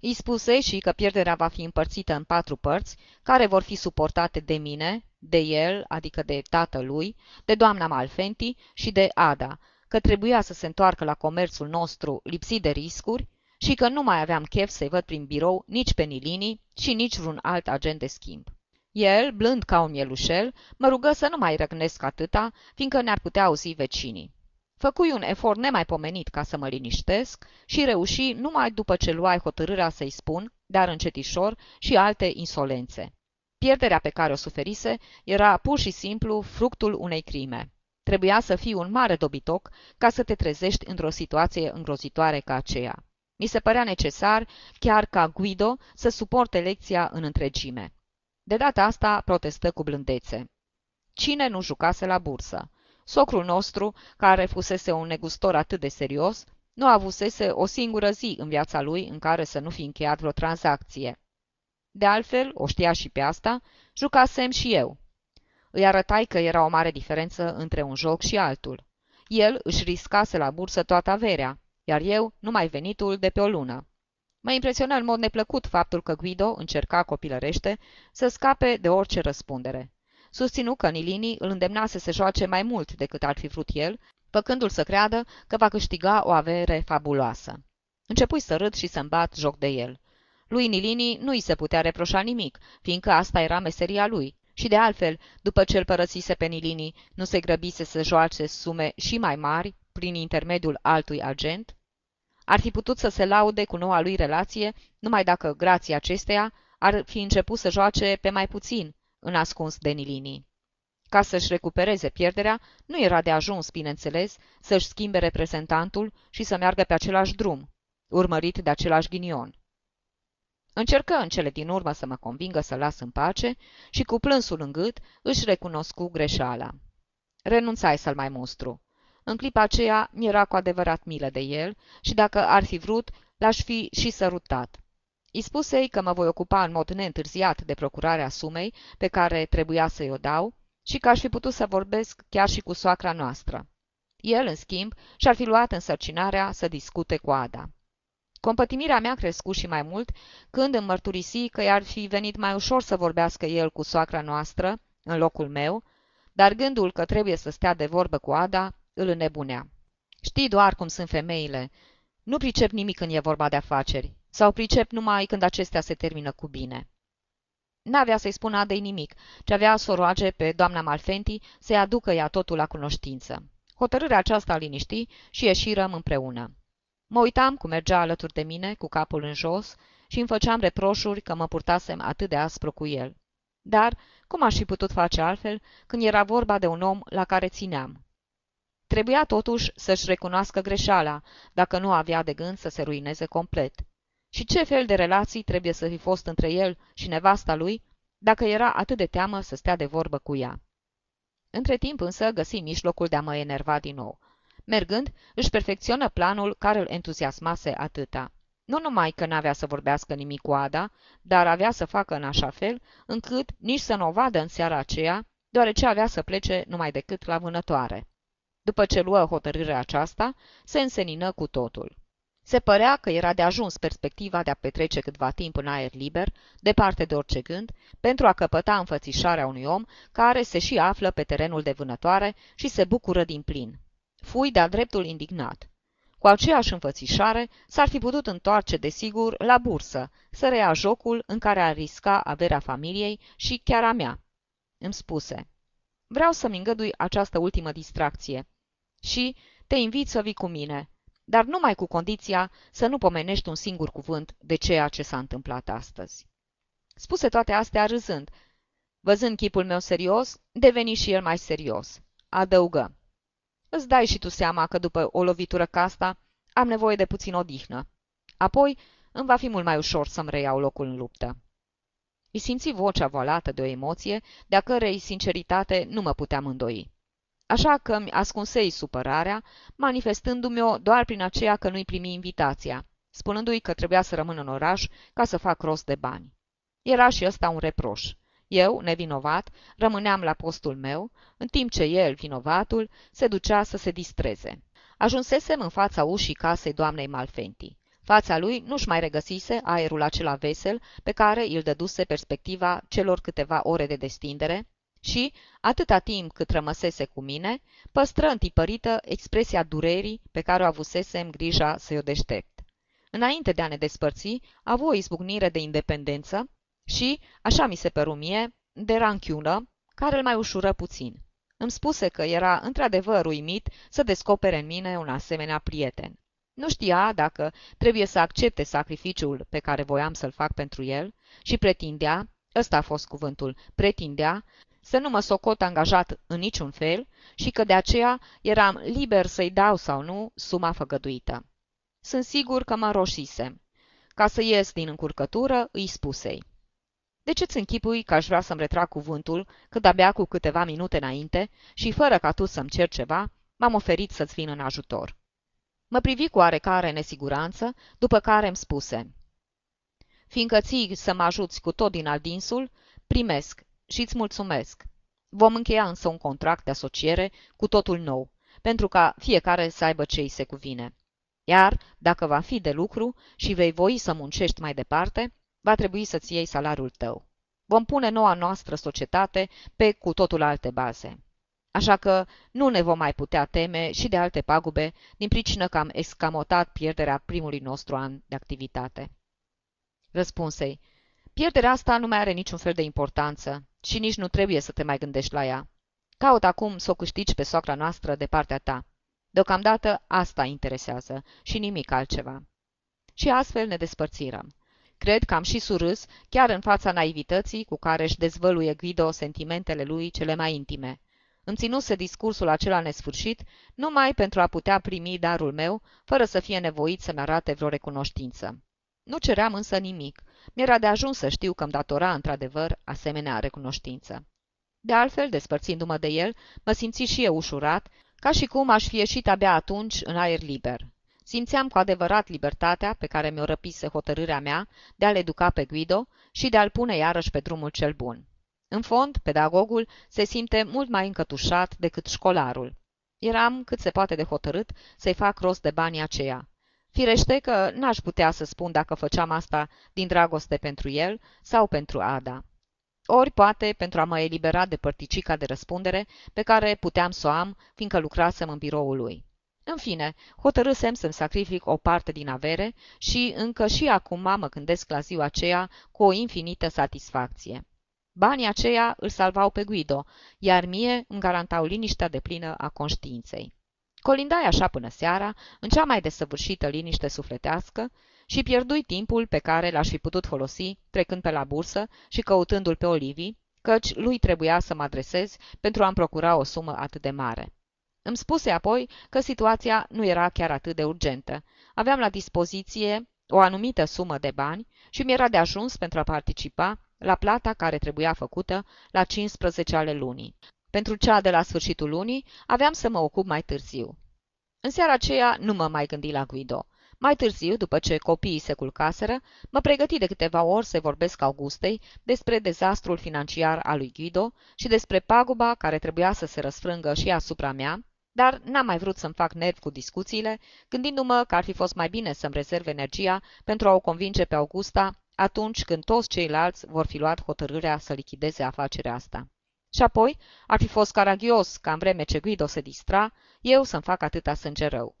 Îi spuse și că pierderea va fi împărțită în patru părți, care vor fi suportate de mine, de el, adică de tatălui, de doamna Malfenti și de Ada, că trebuia să se întoarcă la comerțul nostru lipsit de riscuri și că nu mai aveam chef să-i văd prin birou nici pe Nilini și nici vreun alt agent de schimb. El, blând ca un mielușel, mă rugă să nu mai răgnesc atâta, fiindcă ne-ar putea auzi vecinii. Făcui un efort nemaipomenit ca să mă liniștesc și reuși numai după ce luai hotărârea să-i spun, dar încetișor, și alte insolențe. Pierderea pe care o suferise era pur și simplu fructul unei crime. Trebuia să fii un mare dobitoc ca să te trezești într-o situație îngrozitoare ca aceea. Mi se părea necesar, chiar ca Guido, să suporte lecția în întregime. De data asta protestă cu blândețe. Cine nu jucase la bursă? Socrul nostru, care fusese un negustor atât de serios, nu avusese o singură zi în viața lui în care să nu fi încheiat vreo tranzacție. De altfel, o știa și pe asta, jucasem și eu. Îi arătai că era o mare diferență între un joc și altul. El își riscase la bursă toată averea, iar eu numai venitul de pe o lună. Mă impresiona în mod neplăcut faptul că Guido încerca copilărește să scape de orice răspundere. Susținu că Nilini îl îndemnase să joace mai mult decât ar fi vrut el, făcându-l să creadă că va câștiga o avere fabuloasă. Începui să râd și să-mi bat joc de el. Lui Nilini nu i se putea reproșa nimic, fiindcă asta era meseria lui. Și de altfel, după ce îl părăsise pe Nilini, nu se grăbise să joace sume și mai mari prin intermediul altui agent? Ar fi putut să se laude cu noua lui relație, numai dacă, grație acesteia, ar fi început să joace pe mai puțin, în ascuns de Nilini. Ca să-și recupereze pierderea, nu era de ajuns, bineînțeles, să-și schimbe reprezentantul și să meargă pe același drum, urmărit de același ghinion. Încercă în cele din urmă să mă convingă să las în pace și cu plânsul în gât își recunoscu greșeala. Renunțai să-l mai mustru. În clipa aceea mi-era cu adevărat milă de el și dacă ar fi vrut, l-aș fi și sărutat. Îi spusei că mă voi ocupa în mod neîntârziat de procurarea sumei pe care trebuia să-i o dau și că aș fi putut să vorbesc chiar și cu soacra noastră. El, în schimb, și-ar fi luat însărcinarea să discute cu Ada. Compătimirea mea crescu și mai mult când îmi mărturisi că i-ar fi venit mai ușor să vorbească el cu soacra noastră, în locul meu, dar gândul că trebuie să stea de vorbă cu Ada îl înnebunea. Știi doar cum sunt femeile. Nu pricep nimic când e vorba de afaceri, sau pricep numai când acestea se termină cu bine. N-avea să-i spună Adei nimic, ci avea să o roage pe doamna Malfenti să-i aducă ea totul la cunoștință. Hotărârea aceasta liniști și ieșirăm împreună. Mă uitam cum mergea alături de mine, cu capul în jos, și îmi făceam reproșuri că mă purtasem atât de aspru cu el. Dar cum aș fi putut face altfel când era vorba de un om la care țineam? Trebuia totuși să-și recunoască greșeala, dacă nu avea de gând să se ruineze complet. Și ce fel de relații trebuie să fi fost între el și nevasta lui, dacă era atât de teamă să stea de vorbă cu ea? Între timp însă găsi mijlocul de a mă enerva din nou. Mergând, își perfecționă planul care îl entuziasmase atâta. Nu numai că n-avea să vorbească nimic cu Ada, dar avea să facă în așa fel, încât nici să nu o vadă în seara aceea, deoarece avea să plece numai decât la vânătoare. După ce luă hotărârea aceasta, se însenină cu totul. Se părea că era de ajuns perspectiva de a petrece câtva timp în aer liber, departe de orice gând, pentru a căpăta înfățișarea unui om care se și află pe terenul de vânătoare și se bucură din plin. Fui de-a dreptul indignat. Cu aceeași înfățișare, s-ar fi putut întoarce, desigur, la bursă, să reia jocul în care ar risca averea familiei și chiar a mea. Îmi spuse, vreau să-mi îngădui această ultimă distracție și te invit să vii cu mine, dar numai cu condiția să nu pomenești un singur cuvânt de ceea ce s-a întâmplat astăzi. Spuse toate astea râzând. Văzând chipul meu serios, deveni și el mai serios. Adăugă. Îți dai și tu seama că după o lovitură ca asta am nevoie de puțin odihnă. Apoi îmi va fi mult mai ușor să-mi reiau locul în luptă. Îi simți vocea volată de o emoție, de-a cărei sinceritate nu mă puteam îndoi. Așa că mi ascunsei supărarea, manifestându-mi-o doar prin aceea că nu-i primi invitația, spunându-i că trebuia să rămân în oraș ca să fac rost de bani. Era și ăsta un reproș. Eu, nevinovat, rămâneam la postul meu, în timp ce el, vinovatul, se ducea să se distreze. Ajunsesem în fața ușii casei doamnei Malfenti. Fața lui nu-și mai regăsise aerul acela vesel pe care îl dăduse perspectiva celor câteva ore de destindere și, atâta timp cât rămăsese cu mine, păstră întipărită expresia durerii pe care o avusesem grija să-i o deștept. Înainte de a ne despărți, a avut o izbucnire de independență și, așa mi se păru mie, de ranchiună, care îl mai ușură puțin. Îmi spuse că era într-adevăr uimit să descopere în mine un asemenea prieten. Nu știa dacă trebuie să accepte sacrificiul pe care voiam să-l fac pentru el și pretindea, ăsta a fost cuvântul, pretindea, să nu mă socot angajat în niciun fel și că de aceea eram liber să-i dau sau nu suma făgăduită. Sunt sigur că mă roșisem. Ca să ies din încurcătură, îi spusei. De ce-ți închipui că aș vrea să-mi retrag cuvântul, cât abia cu câteva minute înainte și, fără ca tu să-mi cer ceva, m-am oferit să-ți vin în ajutor? Mă privi cu oarecare nesiguranță, după care îmi spuse. Fiindcă ții să mă ajuți cu tot din aldinsul, primesc și îți mulțumesc. Vom încheia însă un contract de asociere cu totul nou, pentru ca fiecare să aibă ce îi se cuvine. Iar, dacă va fi de lucru și vei voi să muncești mai departe, va trebui să-ți iei salariul tău. Vom pune noua noastră societate pe cu totul alte baze. Așa că nu ne vom mai putea teme și de alte pagube, din pricină că am escamotat pierderea primului nostru an de activitate. Răspunsei, pierderea asta nu mai are niciun fel de importanță și nici nu trebuie să te mai gândești la ea. Caut acum să o câștigi pe soacra noastră de partea ta. Deocamdată asta interesează și nimic altceva. Și astfel ne despărțirăm. Cred că am și surâs, chiar în fața naivității cu care își dezvăluie Guido sentimentele lui cele mai intime. Îmi ținuse discursul acela nesfârșit numai pentru a putea primi darul meu, fără să fie nevoit să-mi arate vreo recunoștință. Nu ceream însă nimic. Mi-era de ajuns să știu că îmi datora într-adevăr asemenea recunoștință. De altfel, despărțindu-mă de el, mă simți și eu ușurat, ca și cum aș fi ieșit abia atunci în aer liber. Simțeam cu adevărat libertatea pe care mi-o răpise hotărârea mea de a-l educa pe Guido și de a-l pune iarăși pe drumul cel bun. În fond, pedagogul se simte mult mai încătușat decât școlarul. Eram cât se poate de hotărât să-i fac rost de banii aceia. Firește că n-aș putea să spun dacă făceam asta din dragoste pentru el sau pentru Ada. Ori, poate, pentru a mă elibera de părticica de răspundere pe care puteam să o am, fiindcă lucrasem în biroul lui. În fine, hotărâsem să-mi sacrific o parte din avere și încă și acum mă gândesc la ziua aceea cu o infinită satisfacție. Banii aceia îl salvau pe Guido, iar mie îmi garantau liniștea de plină a conștiinței. Colindai așa până seara, în cea mai desăvârșită liniște sufletească, și pierdui timpul pe care l-aș fi putut folosi trecând pe la bursă și căutându-l pe Olivii, căci lui trebuia să mă adresez pentru a-mi procura o sumă atât de mare. Îmi spuse apoi că situația nu era chiar atât de urgentă. Aveam la dispoziție o anumită sumă de bani și mi-era de ajuns pentru a participa la plata care trebuia făcută la 15 ale lunii. Pentru cea de la sfârșitul lunii aveam să mă ocup mai târziu. În seara aceea nu mă mai gândi la Guido. Mai târziu, după ce copiii se culcaseră, mă pregăti de câteva ori să vorbesc Augustei despre dezastrul financiar al lui Guido și despre paguba care trebuia să se răsfrângă și asupra mea, dar n-am mai vrut să-mi fac nervi cu discuțiile, gândindu-mă că ar fi fost mai bine să-mi rezerv energia pentru a o convinge pe Augusta atunci când toți ceilalți vor fi luat hotărârea să lichideze afacerea asta. Și apoi ar fi fost caragios ca în vreme ce Guido se distra, eu să-mi fac atâta sânge rău.